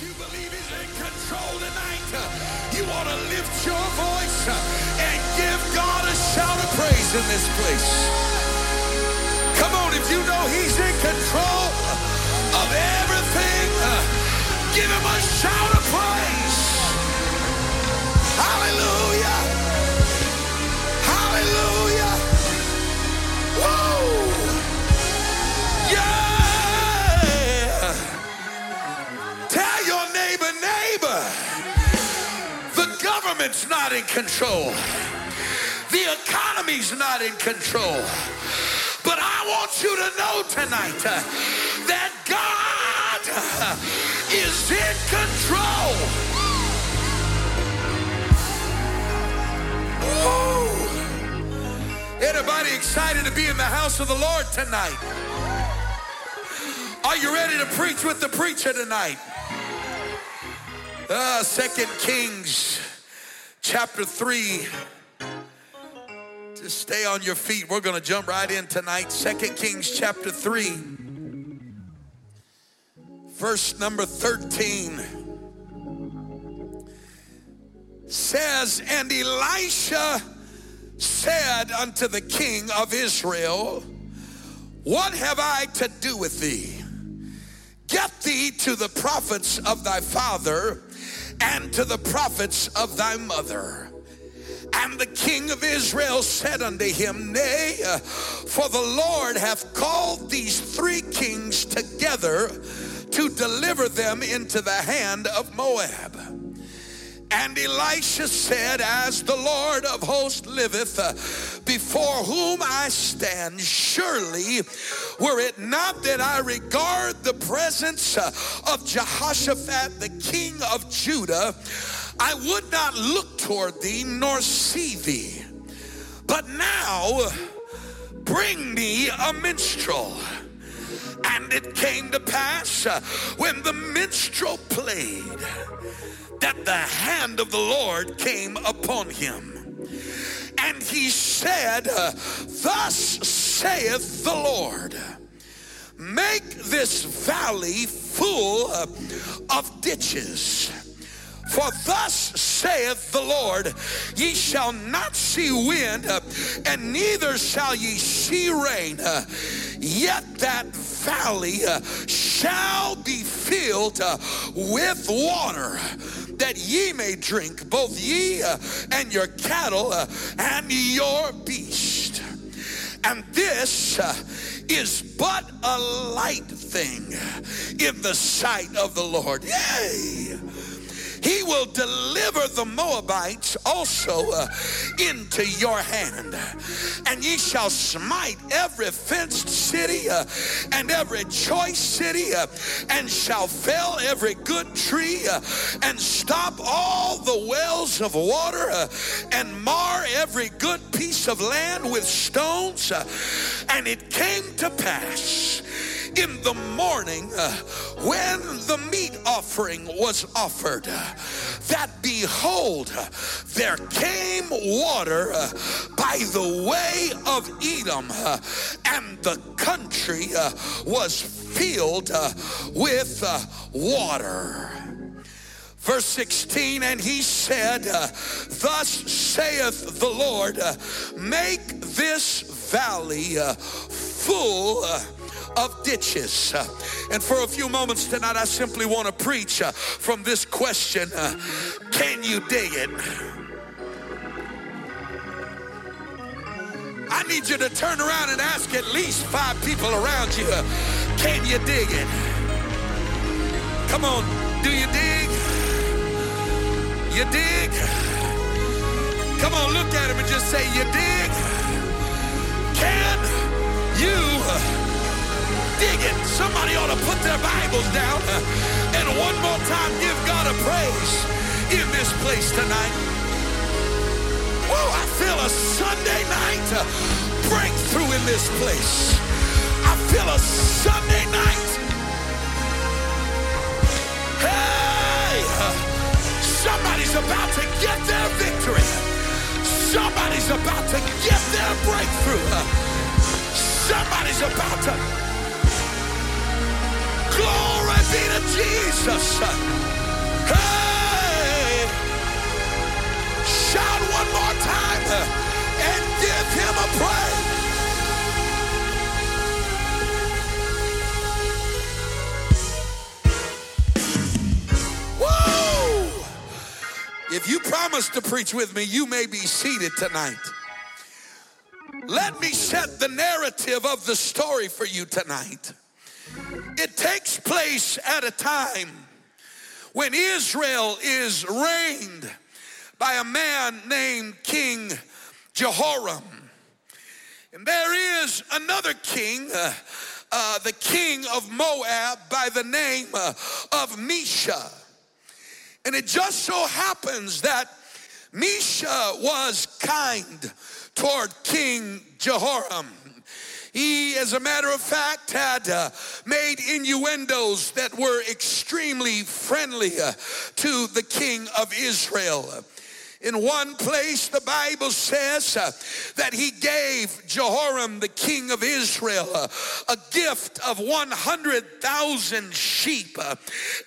you believe he's in control tonight, you want to lift your voice and give God a shout of praise in this place. Come on, if you know he's in control of everything, give him a shout of praise. Hallelujah. Government's not in control. The economy's not in control. But I want you to know tonight uh, that God uh, is in control. Woo. Anybody excited to be in the house of the Lord tonight? Are you ready to preach with the preacher tonight? Uh, Second Kings chapter 3. Just stay on your feet. We're going to jump right in tonight. Second Kings chapter 3, verse number 13 says, And Elisha said unto the king of Israel, What have I to do with thee? Get thee to the prophets of thy father and to the prophets of thy mother. And the king of Israel said unto him, Nay, for the Lord hath called these three kings together to deliver them into the hand of Moab. And Elisha said, As the Lord of hosts liveth, uh, before whom I stand, surely were it not that I regard the presence uh, of Jehoshaphat, the king of Judah, I would not look toward thee nor see thee. But now bring me a minstrel. And it came to pass uh, when the minstrel played that the hand of the Lord came upon him. And he said, Thus saith the Lord, make this valley full of ditches. For thus saith the Lord, ye shall not see wind, and neither shall ye see rain, yet that valley shall be filled with water that ye may drink, both ye uh, and your cattle uh, and your beast. And this uh, is but a light thing in the sight of the Lord. Yea. He will deliver the Moabites also uh, into your hand. And ye shall smite every fenced city uh, and every choice city, uh, and shall fell every good tree, uh, and stop all the wells of water, uh, and mar every good piece of land with stones. Uh, and it came to pass in the morning uh, when the meat offering was offered uh, that behold there came water uh, by the way of Edom uh, and the country uh, was filled with water. Verse 16, and he said, Thus saith the Lord, make this valley full of ditches. And for a few moments tonight, I simply want to preach uh, from this question uh, Can you dig it? I need you to turn around and ask at least five people around you, uh, Can you dig it? Come on, do you dig? You dig? Come on, look at him and just say, You dig? Can you? Digging. Somebody ought to put their Bibles down uh, and one more time give God a praise in this place tonight. Whoa, I feel a Sunday night uh, breakthrough in this place. I feel a Sunday night. Hey, uh, somebody's about to get their victory. Somebody's about to get their breakthrough. Somebody's about to Glory be to Jesus. Hey! Shout one more time and give him a praise. If you promise to preach with me, you may be seated tonight. Let me set the narrative of the story for you tonight. It takes place at a time when Israel is reigned by a man named King Jehoram. And there is another king, uh, uh, the king of Moab, by the name uh, of Mesha. And it just so happens that Mesha was kind toward King Jehoram. He, as a matter of fact, had uh, made innuendos that were extremely friendly uh, to the king of Israel. In one place, the Bible says uh, that he gave Jehoram, the king of Israel, uh, a gift of 100,000 sheep uh,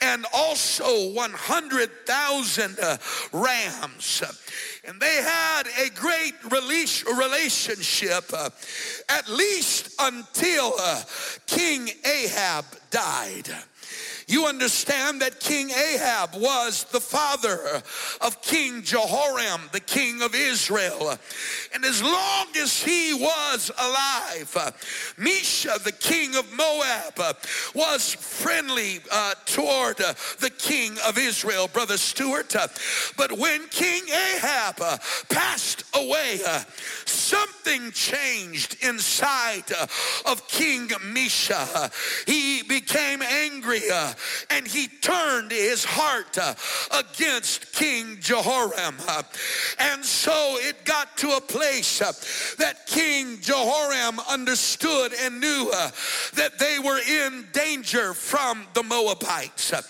and also 100,000 uh, rams. And they had a great relationship, uh, at least until uh, King Ahab died. You understand that King Ahab was the father of King Jehoram, the king of Israel. And as long as he was alive, Mesha, the king of Moab, was friendly uh, toward uh, the king of Israel, Brother Stewart. But when King Ahab uh, passed away, something changed inside of King Mesha. He became angry uh, and he turned his heart uh, against King Jehoram. Uh, and so it got to a place uh, that King Jehoram understood and knew uh, that they were in danger from the Moabites. Uh,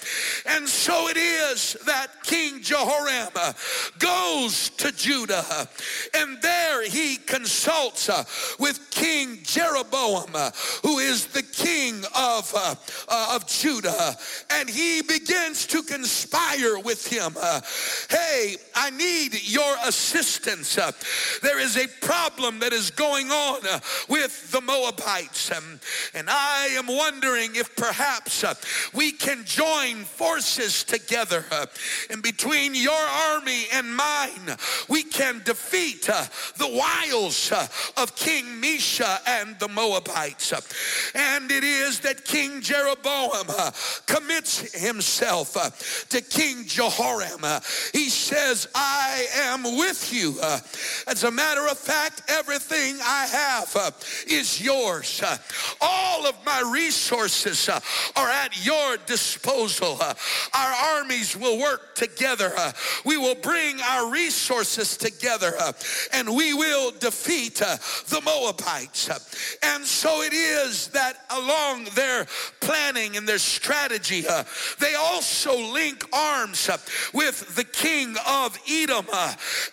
and so it is that King Jehoram uh, goes to Judah and there he consults with King Jeroboam, who is the king of, of Judah and he begins to conspire with him. Uh, hey, I need your assistance. Uh, there is a problem that is going on uh, with the Moabites, um, and I am wondering if perhaps we can join forces together, and between your army and mine, we can defeat the wiles of King Mesha and the Moabites. And it is that King Jeroboam commits himself uh, to King Jehoram. Uh, he says, I am with you. Uh, as a matter of fact, everything I have uh, is yours. Uh, all of my resources uh, are at your disposal. our armies will work together. we will bring our resources together and we will defeat the Moabites. and so it is that along their planning and their strategy, uh, they also link arms with the king of Edom.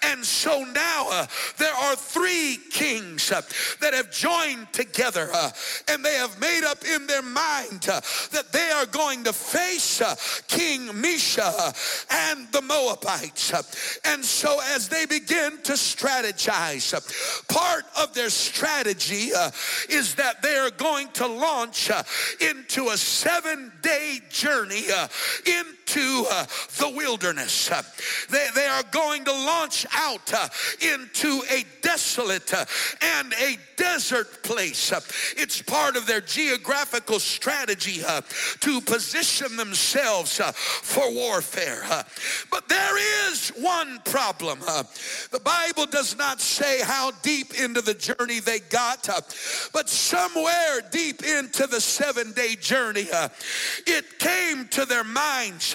And so now there are three kings that have joined together and they have made up in their mind that they are going to face King Mesha and the Moabites. And so as they begin to strategize, part of their strategy is that they are going to launch into a seven day journey uh, into uh, the wilderness. Uh, they, they are going to launch out uh, into a desolate uh, and a desert place. Uh, it's part of their geographical strategy to position themselves for warfare. But there is one problem. The Bible does not say how deep into the journey they got, but somewhere deep into the seven day journey, it came to their minds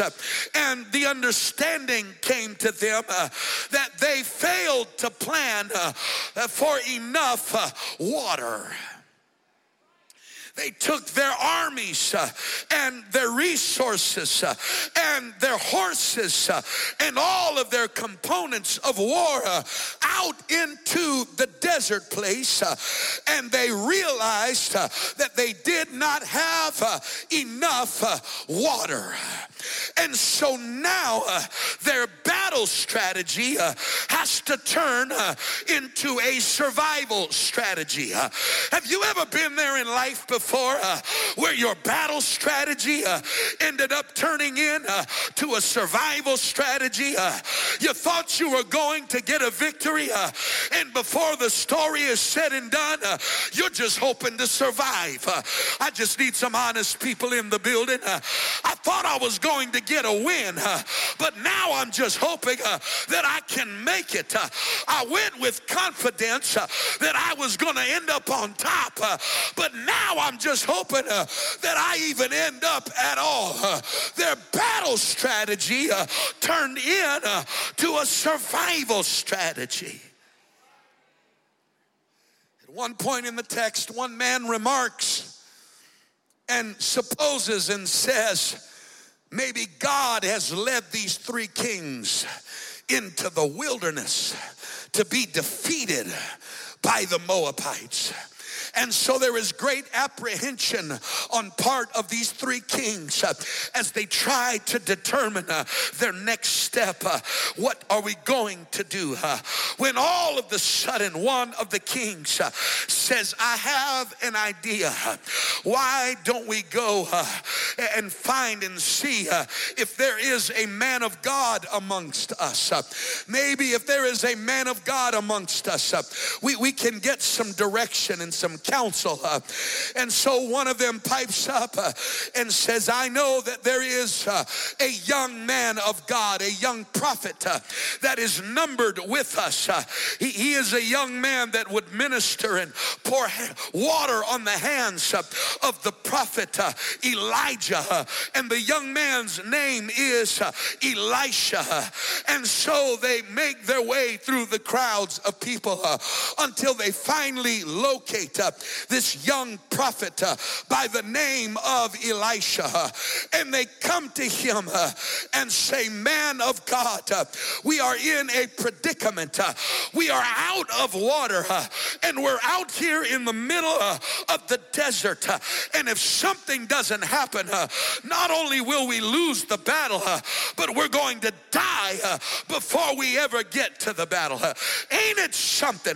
and the understanding came to them uh, that they failed to plan uh, for enough water. They took their armies uh, and their resources uh, and their horses uh, and all of their components of war out into the desert place and they realized that they did not have enough water. And so now uh, their battle strategy uh, has to turn uh, into a survival strategy. Have you ever been there in life before uh, where your battle strategy uh, ended up turning in uh, to a survival strategy? Uh, you thought you were going to get a victory, uh, and before the story is said and done, you're just hoping to survive. I just need some honest people in the building. I thought I was going to get a win, but now I'm just hoping that I can make it. I went with confidence that I was going to end up on top, but now I'm just hoping uh, that I even end up at all. Uh, their battle strategy uh, turned in to a survival strategy. At one point in the text, one man remarks and supposes and says, maybe God has led these three kings into the wilderness to be defeated by the Moabites. And so there is great apprehension on part of these three kings uh, as they try to determine uh, their next step. Uh, what are we going to do? When all of the sudden one of the kings says, I have an idea. Why don't we go and find and see if there is a man of God amongst us? maybe if there is a man of God amongst us, we, we can get some direction and some counsel. Uh, and so one of them pipes up uh, and says, I know that there is uh, a young man of God, a young prophet uh, that is numbered with us. Uh, he, he is a young man that would minister and pour water on the hands uh, of the prophet Elijah. And the young man's name is Elisha. And so they make their way through the crowds of people until they finally locate this young prophet uh, by the name of Elisha. Uh, and they come to him uh, and say, Man of God, uh, we are in a predicament. Uh, we are out of water uh, and we're out here in the middle of the desert. and if something doesn't happen, not only will we lose the battle, but we're going to die before we ever get to the battle. ain't it something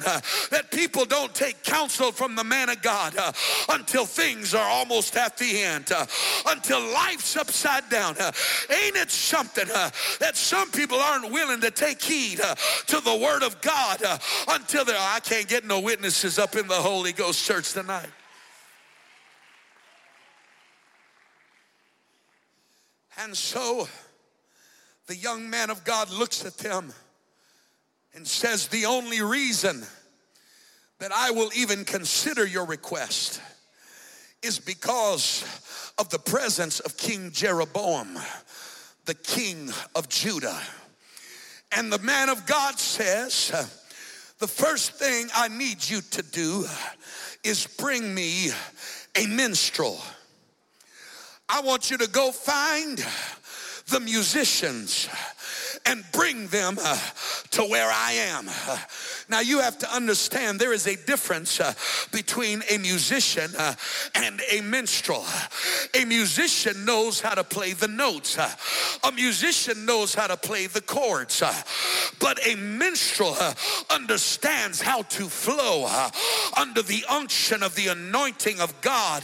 that people don't take counsel from the man of God? Uh, until things are almost at the end, uh, until life's upside down. Uh, ain't it something uh, that some people aren't willing to take heed uh, to the Word of God uh, until they're, I can't get no witnesses up in the Holy Ghost church tonight. And so the young man of God looks at them and says, The only reason that I will even consider your request is because of the presence of King Jeroboam, the king of Judah. And the man of God says, The first thing I need you to do is bring me a minstrel. I want you to go find the musicians and bring them uh, to where I am. Now, you have to understand there is a difference uh, between a musician uh, and a minstrel. A musician knows how to play the notes, uh, a musician knows how to play the chords, uh, but a minstrel uh, understands how to flow uh, under the unction of the anointing of God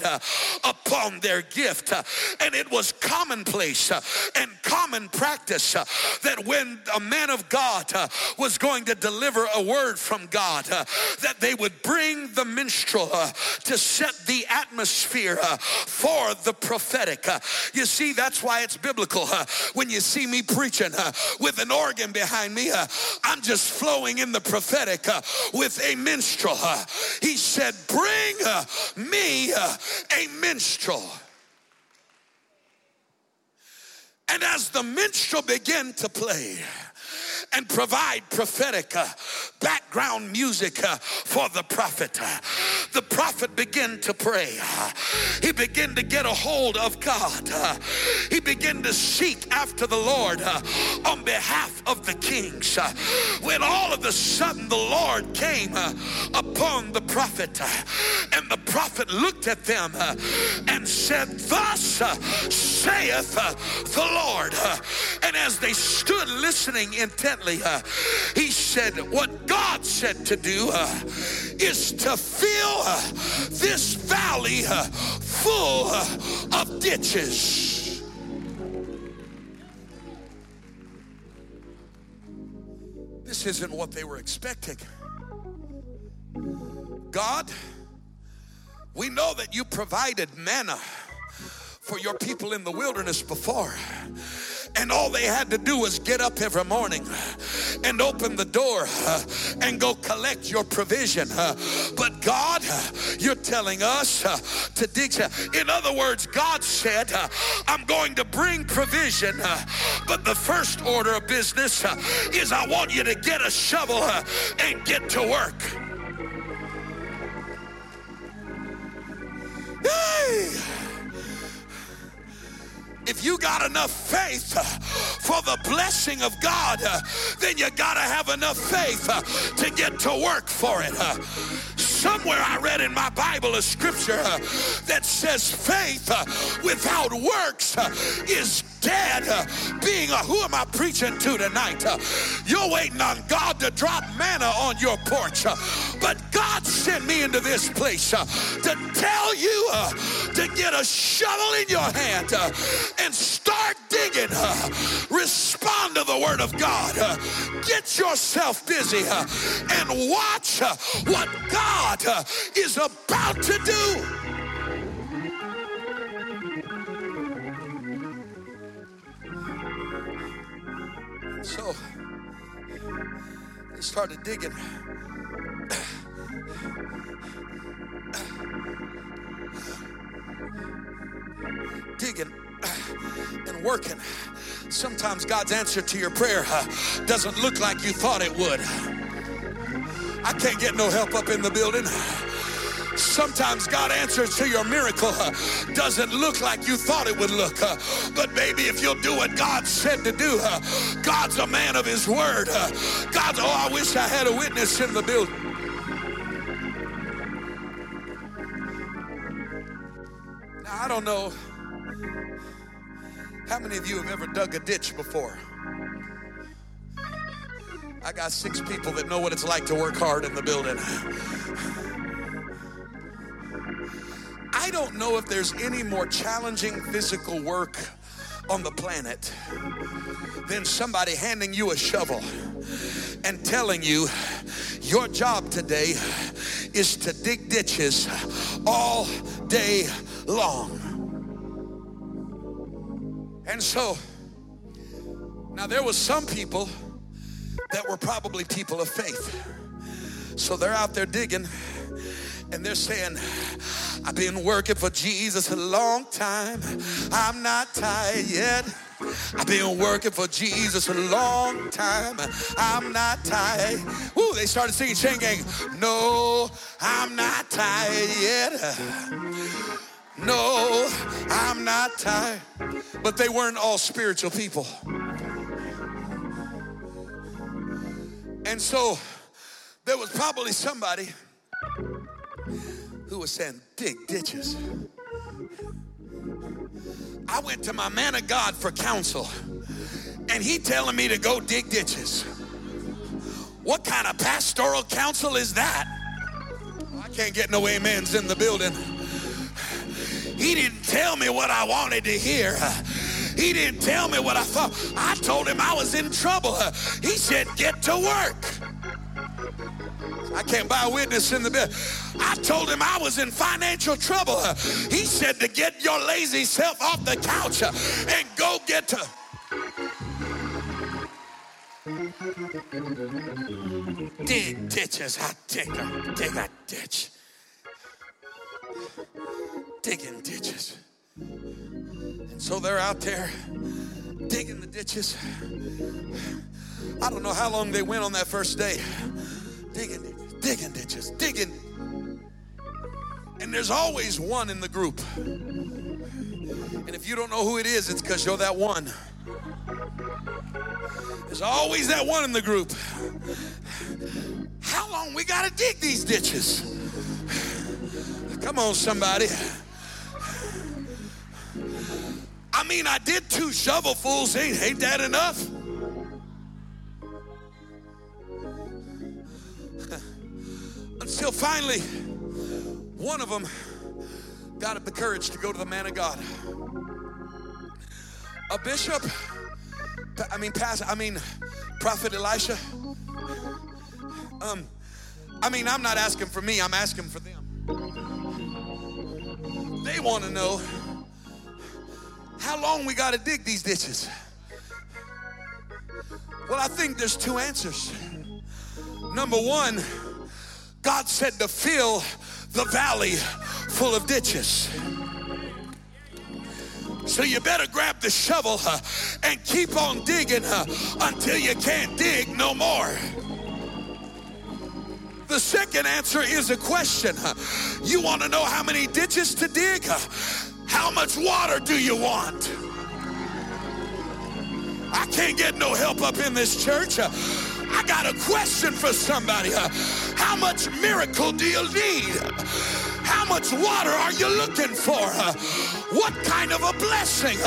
upon their gift. and it was commonplace and common practice that when a man of God was going to deliver a word from God, uh, that they would bring the minstrel uh, to set the atmosphere uh, for the prophetic. Uh, you see, that's why it's biblical. Uh, when you see me preaching uh, with an organ behind me, I'm just flowing in the prophetic with a minstrel. he said, Bring me a minstrel. And as the minstrel began to play, and provide prophetic uh, background music uh, for the prophet. Uh, the prophet began to pray. Uh, he began to get a hold of God. Uh, he began to seek after the Lord uh, on behalf of the kings. When all of a sudden the Lord came upon the prophet, and the prophet looked at them and said, Thus saith the Lord. And as they stood listening intently, he said, What God said to do uh, is to fill uh, this valley uh, full of ditches. This isn't what they were expecting. God, we know that you provided manna for your people in the wilderness before. And all they had to do was get up every morning and open the door uh, and go collect your provision. Uh, but God, uh, you're telling us uh, to dig. In other words, God said, uh, I'm going to bring provision, but the first order of business is I want you to get a shovel and get to work. Hey! If you got enough faith uh, for the blessing of God, uh, then you got to have enough faith uh, to get to work for it. Somewhere I read in my Bible a scripture uh, that says faith uh, without works uh, is dead being a who am I preaching to tonight? You're waiting on God to drop manna on your porch, but God sent me into this place to tell you to get a shovel in your hand and start digging. Uh, respond to the word of God. Uh, get yourself busy uh, and watch uh, what God uh, is about to do. So they started digging. digging and working. Sometimes God's answer to your prayer uh, doesn't look like you thought it would. I can't get no help up in the building. Sometimes God answers to your miracle uh, doesn't look like you thought it would look. Uh, but maybe if you'll do what God said to do, uh, God's a man of his word. God's, oh, I wish I had a witness in the building. Now, I don't know how many of you have ever dug a ditch before? I got six people that know what it's like to work hard in the building. I don't know if there's any more challenging physical work on the planet than somebody handing you a shovel and telling you your job today is to dig ditches all day long. And so, now there was some people that were probably people of faith. So they're out there digging and they're saying, I've been working for Jesus a long time. I'm not tired yet. I've been working for Jesus a long time. I'm not tired. Woo, they started singing Chain Gang. No, I'm not tired yet. No, I'm not tired. But they weren't all spiritual people. And so there was probably somebody who was saying, dig ditches. I went to my man of God for counsel, and he telling me to go dig ditches. What kind of pastoral counsel is that? I can't get no amens in the building. He didn't tell me what I wanted to hear. He didn't tell me what I thought. I told him I was in trouble. He said, get to work. I can't buy a witness in the bed. I told him I was in financial trouble. He said to get your lazy self off the couch and go get to. Dig ditches. I dig a, dig a ditch digging ditches. And so they're out there digging the ditches. I don't know how long they went on that first day. Digging, digging ditches, digging. And there's always one in the group. And if you don't know who it is, it's because you're that one. There's always that one in the group. How long we got to dig these ditches? Come on, somebody. I mean, I did two shovelfuls. Ain't, ain't that enough? Until finally, one of them got up the courage to go to the man of God. A bishop, I mean, pastor, I mean, Prophet Elisha. Um, I mean, I'm not asking for me, I'm asking for them. They want to know how long we got to dig these ditches. Well, I think there's two answers. Number one, God said to fill the valley full of ditches. So you better grab the shovel uh, and keep on digging uh, until you can't dig no more. The second answer is a question. Uh, you want to know how many ditches to dig? How much water do you want? I can't get no help up in this church. I got a question for somebody. How much miracle do you need? How much water are you looking for? What kind of a blessing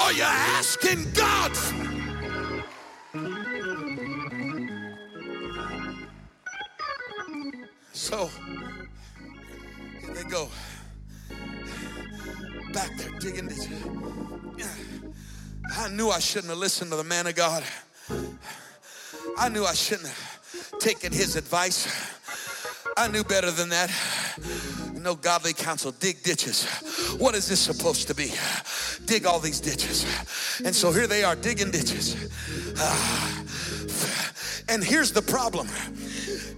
are you asking God for? So, here they go. Back there digging it. I knew I shouldn't have listened to the man of God. I knew I shouldn't have taken his advice. I knew better than that. No godly counsel. Dig ditches. What is this supposed to be? Dig all these ditches. And so here they are digging ditches. Uh, and here's the problem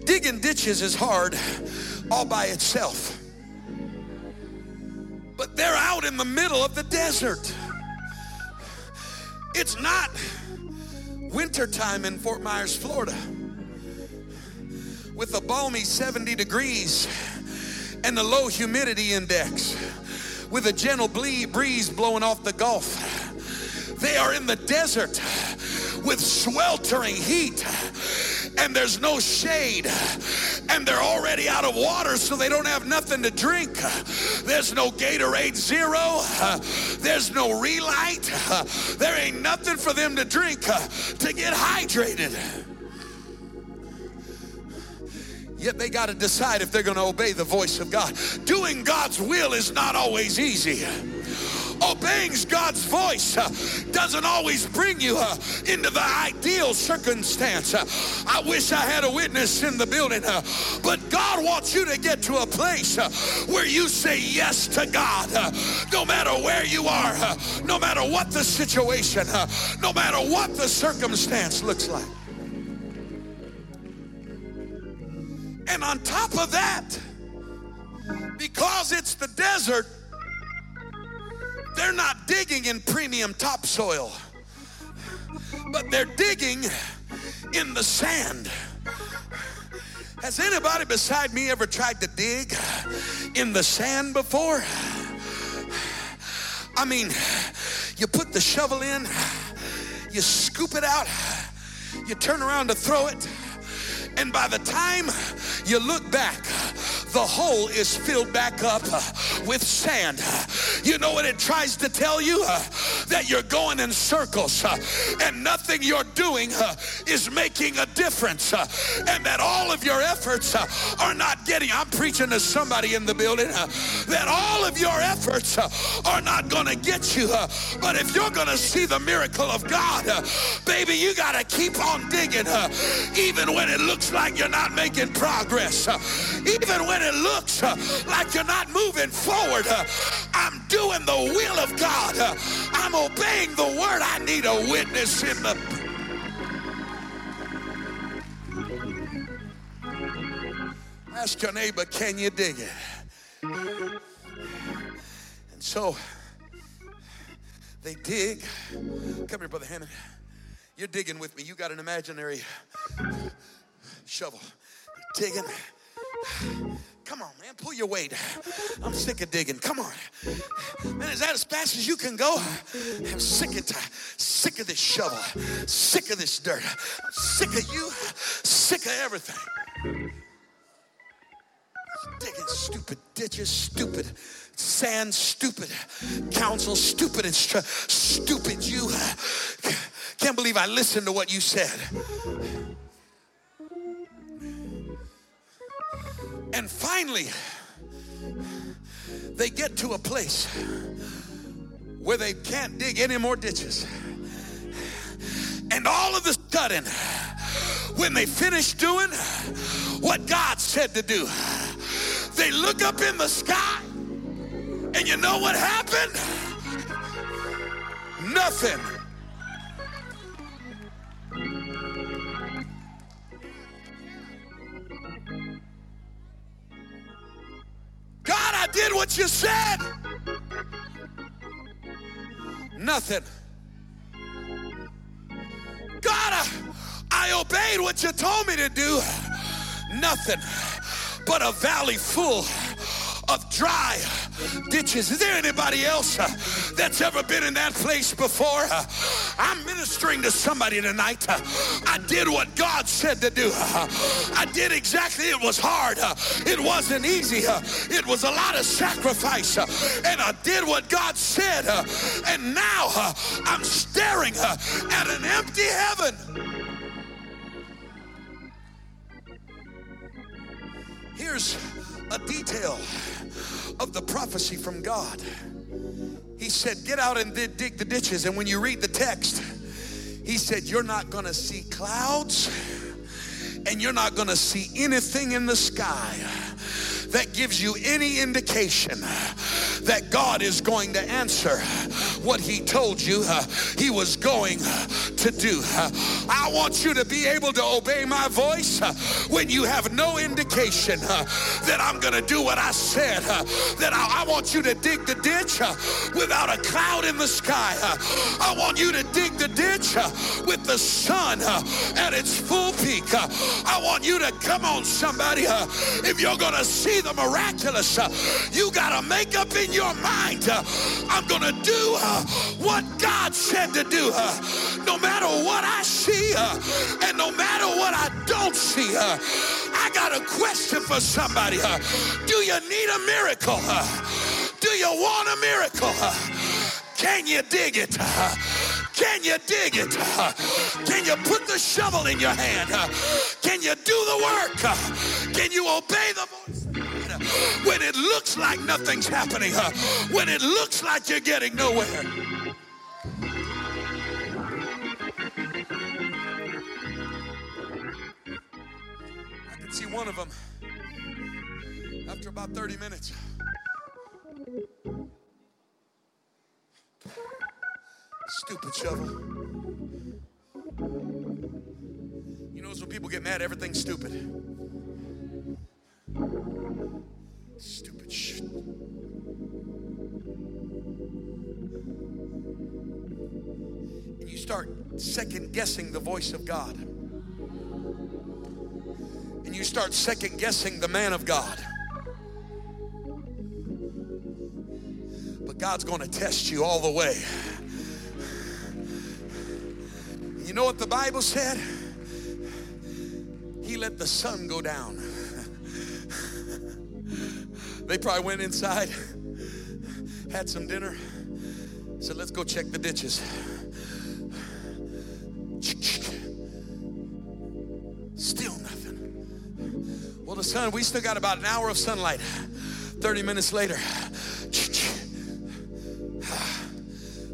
digging ditches is hard all by itself. But they're out in the middle of the desert. It's not wintertime in Fort Myers, Florida, with a balmy 70 degrees and a low humidity index, with a gentle breeze blowing off the Gulf. They are in the desert with sweltering heat and there's no shade and they're already out of water so they don't have nothing to drink. There's no gatorade zero. There's no relight. There ain't nothing for them to drink to get hydrated. Yet they got to decide if they're going to obey the voice of God. Doing God's will is not always easy obeying God's voice uh, doesn't always bring you uh, into the ideal circumstance. Uh, I wish I had a witness in the building, but God wants you to get to a place where you say yes to God, no matter where you are, no matter what the situation, no matter what the circumstance looks like. And on top of that, because it's the desert, they're not digging in premium topsoil, but they're digging in the sand. Has anybody beside me ever tried to dig in the sand before? I mean, you put the shovel in, you scoop it out, you turn around to throw it, and by the time you look back, the hole is filled back up with sand. You know what it tries to tell you? That you're going in circles and nothing you're doing is making a difference and that all of your efforts are not getting, I'm preaching to somebody in the building, that all of your efforts are not going to get you. But if you're going to see the miracle of God, baby, you got to keep on digging even when it looks like you're not making progress. Even when it looks uh, like you're not moving forward, uh, I'm doing the will of God. Uh, I'm obeying the word. I need a witness in the. Ask your neighbor, can you dig it? And so they dig. Come here, Brother Hammond. You're digging with me. You got an imaginary shovel. Digging, Come on, man, pull your weight. I'm sick of digging. Come on. Man, is that as fast as you can go? I'm sick of tired, sick of this shovel, sick of this dirt, sick of you, sick of everything. Digging stupid ditches, stupid sand, stupid counsel, stupid and stupid you. Can't believe I listened to what you said. And finally, they get to a place where they can't dig any more ditches. And all of a sudden, when they finish doing what God said to do, they look up in the sky, and you know what happened? Nothing. Did what you said. Nothing. God, I, obeyed what you told me to do. Nothing but a valley full of dry ditches. Is there anybody else uh, that's ever been in that place before? I'm ministering to somebody tonight. I did what God said to do. I did exactly. It was hard. It wasn't easy. It was a lot of sacrifice. and I did what God said. and now I'm staring at an empty heaven. Here's a detail of the prophecy from God. He said, Get out and dig the ditches. And when you read the text, he said, You're not going to see clouds and you're not going to see anything in the sky that gives you any indication that God is going to answer what he told you uh, he was going to do. Uh, I want you to be able to obey my voice uh, when you have no indication uh, that I'm going to do what I said. Uh, that I, I, want you to dig the ditch uh, without a cloud in the sky. I want you to dig the ditch with the sun at its full peak. I want you to come on, somebody. if you're going to see the miraculous, uh, you got to make up in your mind uh, I'm going to do uh, what God said to do. Uh, no matter what I see uh, and no matter what I don't see. Uh, I got a question for somebody. do you need a miracle? do you want a miracle? Can you dig it? Can you dig it? Can you put the shovel in your hand? Can you do the work? Can you obey the voice? When it looks like nothing's happening, huh? when it looks like you're getting nowhere. I can see one of them after about 30 minutes. Stupid shovel. You know, it's when people get mad, everything's stupid. Stupid shit. And you start second guessing the voice of God. And you start second guessing the man of God. But God's going to test you all the way. You know what the Bible said? He let the sun go down. They probably went inside, had some dinner, said, Let's go check the ditches. Still nothing. Well, the sun, we still got about an hour of sunlight. 30 minutes later,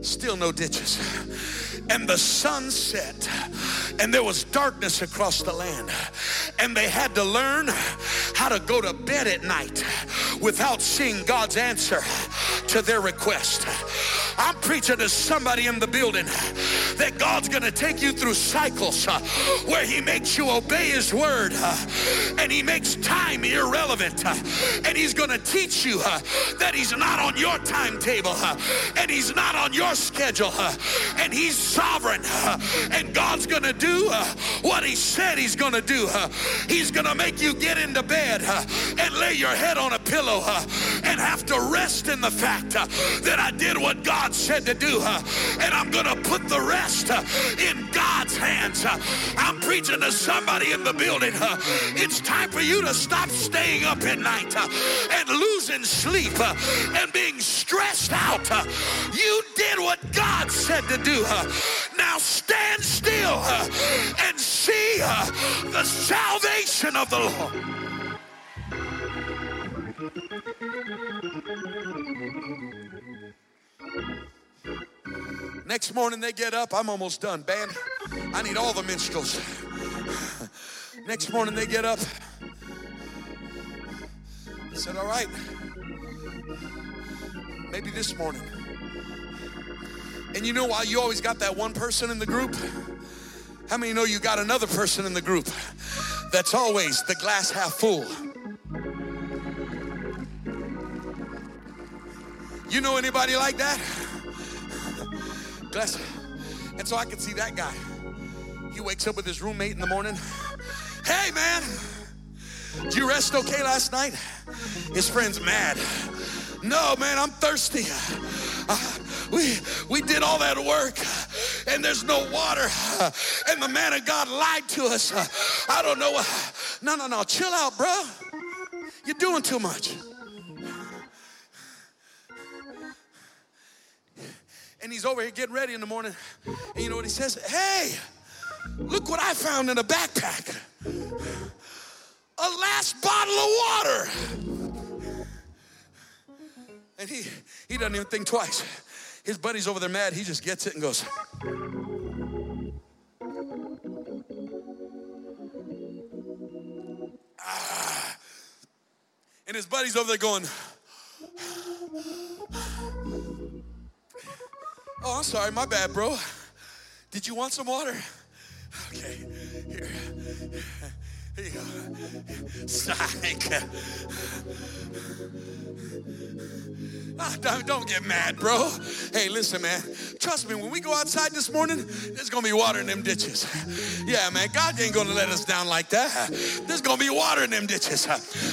still no ditches and the sun set and there was darkness across the land and they had to learn how to go to bed at night without seeing God's answer to their request. I'm preaching to somebody in the building that God's going to take you through cycles uh, where He makes you obey His word uh, and He makes time irrelevant. Uh, and He's going to teach you uh, that He's not on your timetable uh, and He's not on your schedule uh, and He's sovereign. and God's going to do what He said He's going to do. he's going to make you get into bed and lay your head on a pillow and have to rest in the fact that I did what God said to do. and I'm going to put the rest Uh, in God's hands. Uh, I'm preaching to somebody in the building. Uh, it's time for you to stop staying up at night and losing sleep and being stressed out. You did what God said to do. Now stand still and see the salvation of the Lord. Next morning they get up. I'm almost done. Band, I need all the minstrels. Next morning they get up. I said, All right, maybe this morning. And you know why you always got that one person in the group? How many know you got another person in the group that's always the glass half full? You know anybody like that? Glass. And so I can see that guy. He wakes up with his roommate in the morning. Hey, man, did you rest okay last night? His friend's mad. No, man, I'm thirsty. Uh, we, we did all that work and there's no water. And the man of God lied to us. I don't know. No, no, no. Chill out, bro. You're doing too much. And he's over here getting ready in the morning. And you know what he says? Hey, look what I found in a backpack a last bottle of water. And he, he doesn't even think twice. His buddy's over there mad. He just gets it and goes. Ah. And his buddy's over there going, Oh, I'm sorry, my bad, bro. Did you want some water? Okay, here. Here you go. Psych. Ah, don't, don't get mad, bro. Hey, listen, man. Trust me, when we go outside this morning, there's gonna be water in them ditches. Yeah, man, God ain't gonna let us down like that. There's gonna be water in them ditches.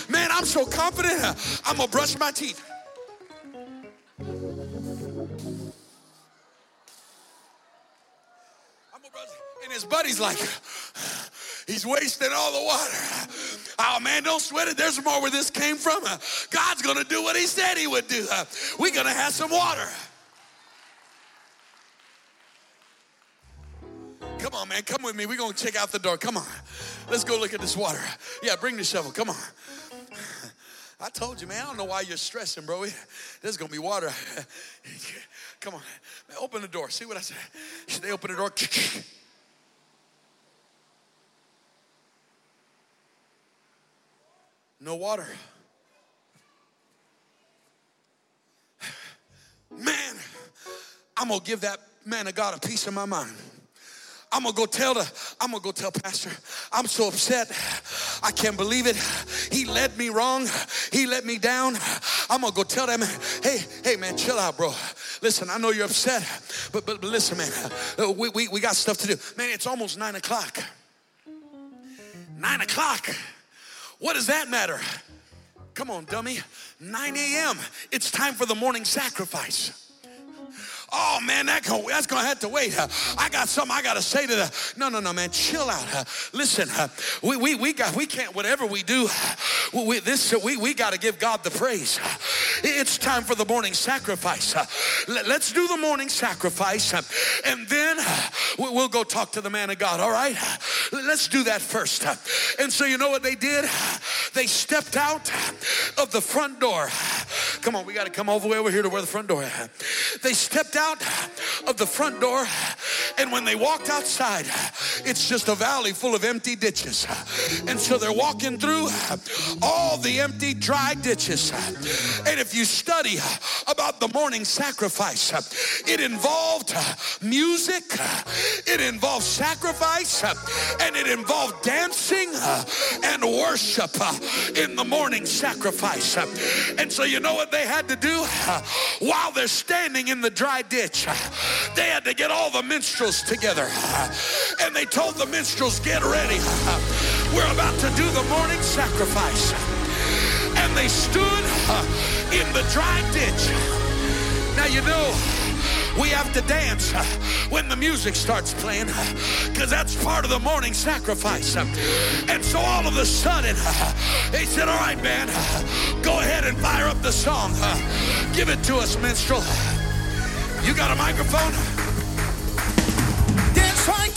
Man, I'm so confident. I'm gonna brush my teeth. His buddy's like, he's wasting all the water. Oh man, don't sweat it. There's more where this came from. God's gonna do what he said he would do. We're gonna have some water. Come on, man. Come with me. We're to check out the door. Come on. Let's go look at this water. Yeah, bring the shovel. Come on. I told you, man. I don't know why you're stressing, bro. There's to be water. Come on. Man, open the door. See what I said? Should they open the door. no water. Man, I'm gonna give that man of God a piece of my mind. I'm gonna go tell the, I'm gonna go tell Pastor, I'm so upset. I can't believe it. He led me wrong. He let me down. I'm gonna go tell that man, hey, hey man, chill out, bro. Listen, I know you're upset, but but, but listen, man, uh, we, we, we got stuff to do. Man, it's almost nine o'clock. Nine o'clock. What does that matter? Come on, dummy. 9 a.m. It's time for the morning sacrifice. Oh man, that go, that's gonna have to wait. Uh, I got something I gotta say to the. No, no, no, man, chill out. Uh, listen, uh, we, we we got we can't whatever we do. We, we this we we got to give God the praise. It's time for the morning sacrifice. Let, us do the morning sacrifice, and then we'll go talk to the man of God. All right, let's do that first. And so you know what they did? They stepped out of the front door. Come on, we got to come all the way over here to where the front door. They stepped out of the front door, and when they walked outside, it's just a valley full of empty ditches. And so they're walking through all the empty, dry ditches. And if you study about the morning sacrifice, it involved music, it involved sacrifice, and it involved dancing and worship in the morning sacrifice. And so you know what they had to do? While they're standing in the dry ditch, they had to get all the minstrels together. And they told the minstrels, get ready. We're about to do the morning sacrifice. And they stood in the dry ditch. Now you know, we have to dance when the music starts playing because that's part of the morning sacrifice. And so all of a sudden, they said, All right, man, go ahead and fire up the song. Give it to us, minstrel. You got a microphone? Dance like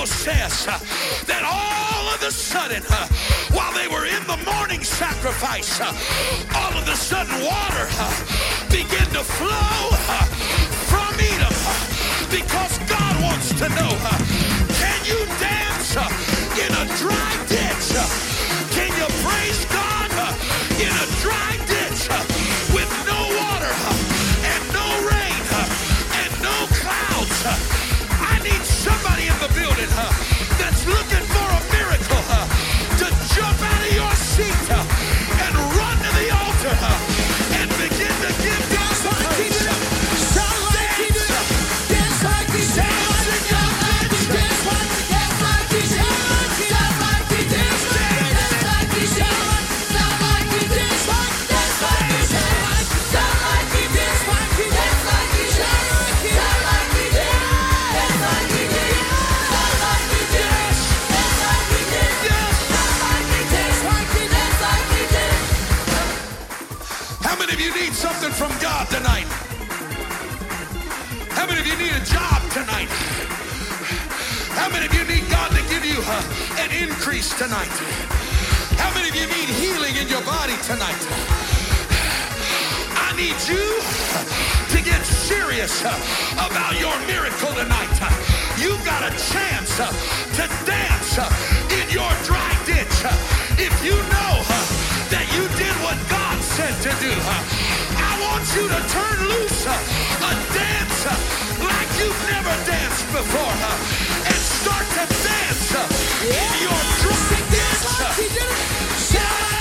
Bible says uh, that all of a sudden, uh, while they were in the morning sacrifice, uh, all of a sudden water uh, began to flow uh, from Edom uh, because God wants to know, can you dance in a dry ditch? Tonight? How many of you need healing in your body tonight? I need you to get serious about your miracle tonight. You've got a chance to dance in your dry ditch. If you know that you did what God said to do, I want you to turn loose a dance like you've never danced before start to dance uh, in your. Dance he did it. Shout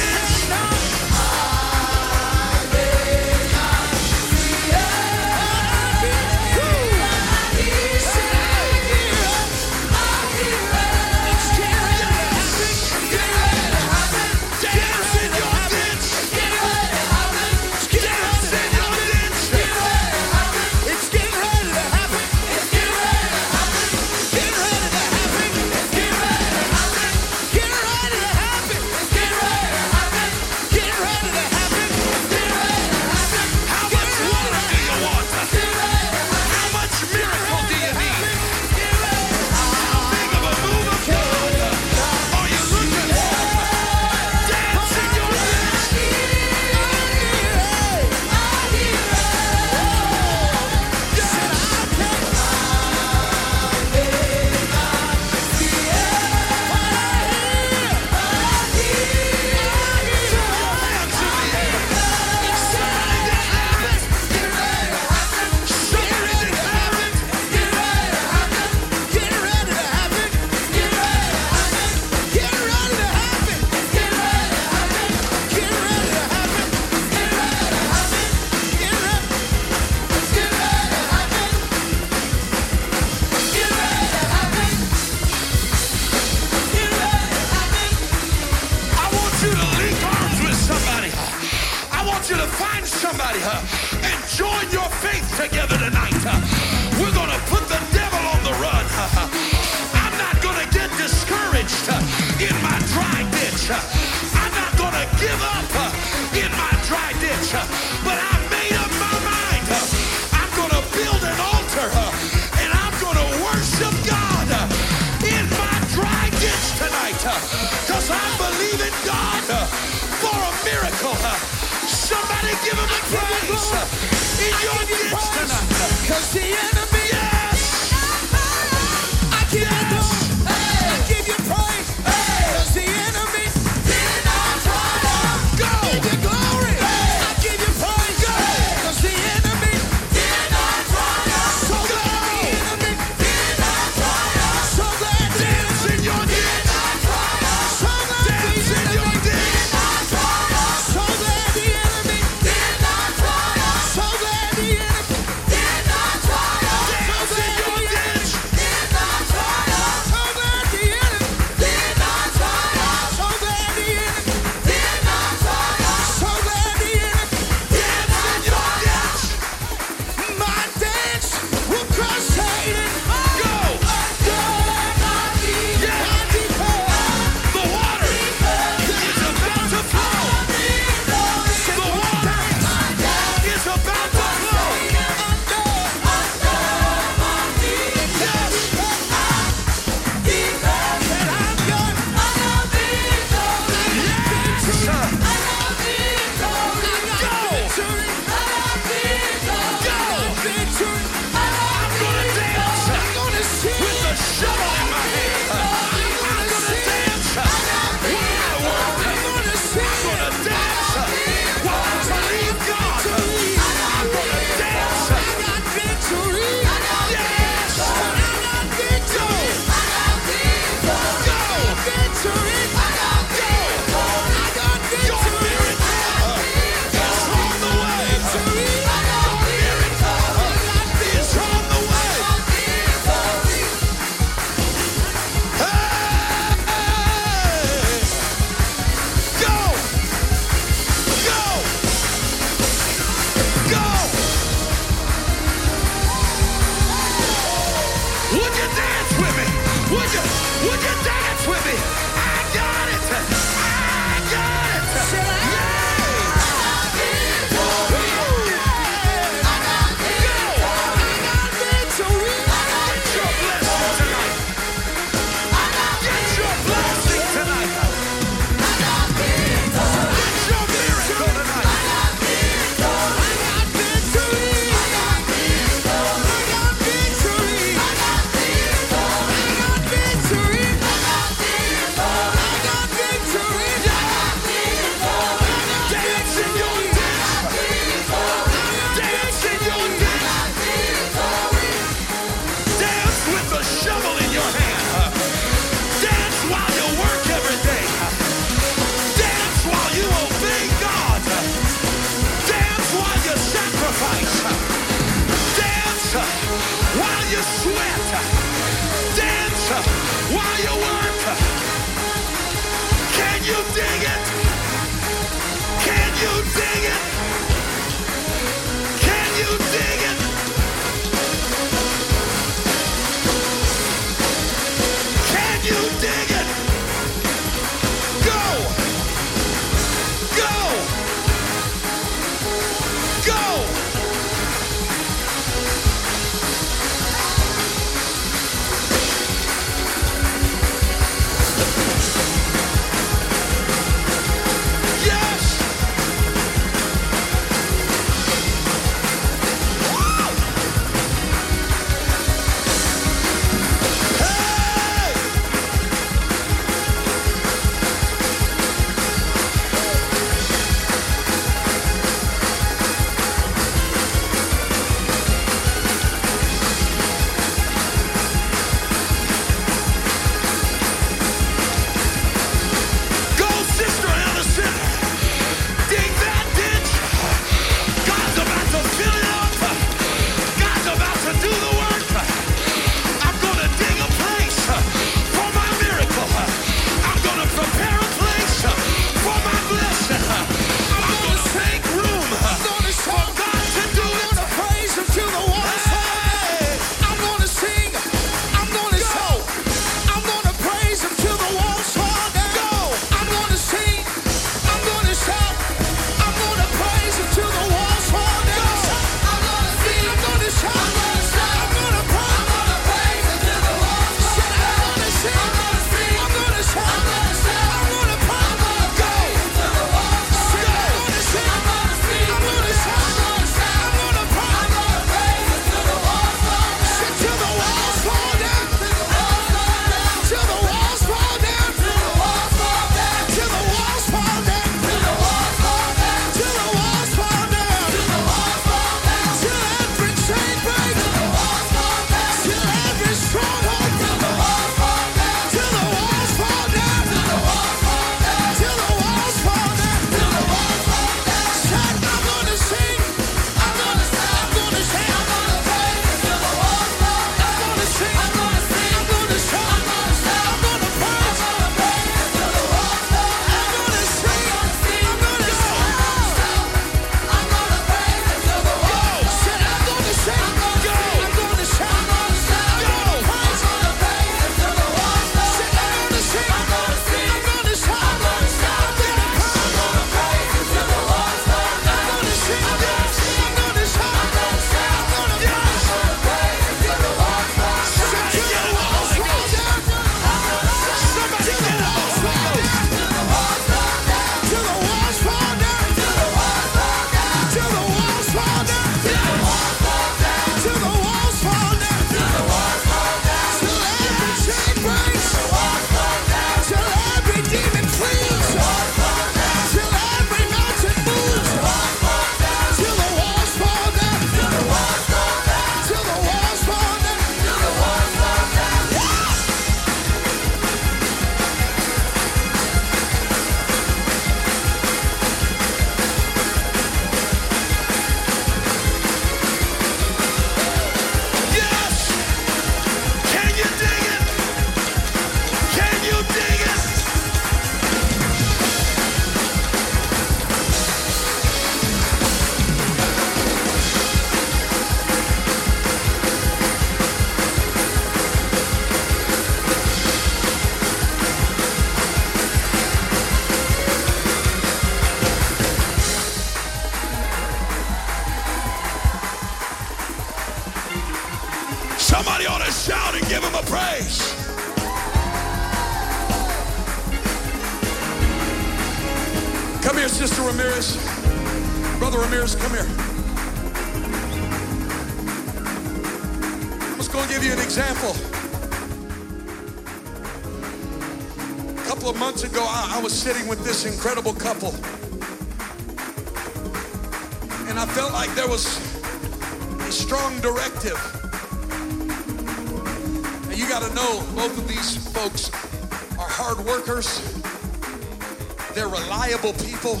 people,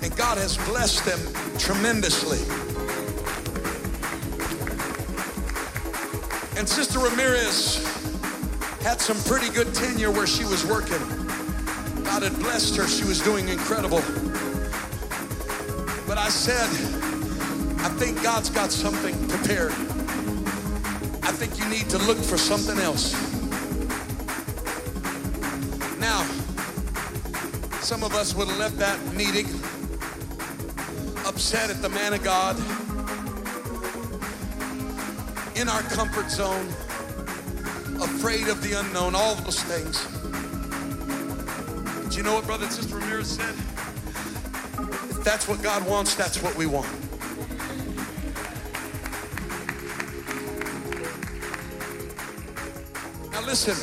and God has blessed them tremendously. And Sister Ramirez had some pretty good tenure where she was working. God had blessed her, she was doing incredible. But I said, I think God's got something prepared. I think you need to look for something else. Some of us would have left that meeting upset at the man of God, in our comfort zone, afraid of the unknown, all those things. But you know what Brother and Sister Ramirez said? If that's what God wants, that's what we want. Now listen,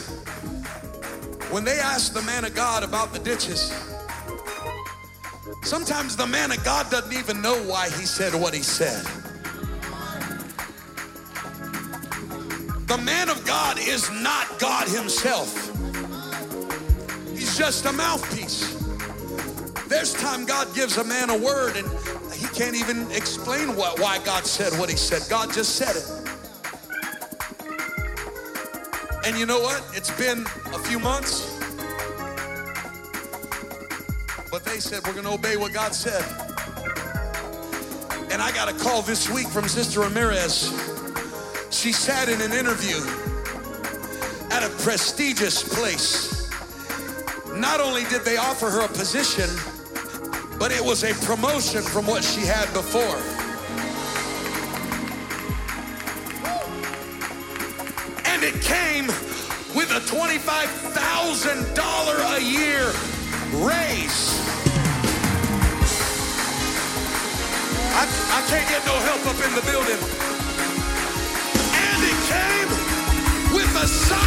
when they asked the man of God about the ditches, sometimes the man of God doesn't even know why he said what he said. The man of God is not God himself. He's just a mouthpiece. There's time God gives a man a word and he can't even explain what, why God said what he said. God just said it. And you know what? It's been a few months. Said, we're going to obey what God said. And I got a call this week from Sister Ramirez. She sat in an interview at a prestigious place. Not only did they offer her a position, but it was a promotion from what she had before. And it came with a $25,000 a year raise. I, I can't get no help up in the building. And it came with a sign-on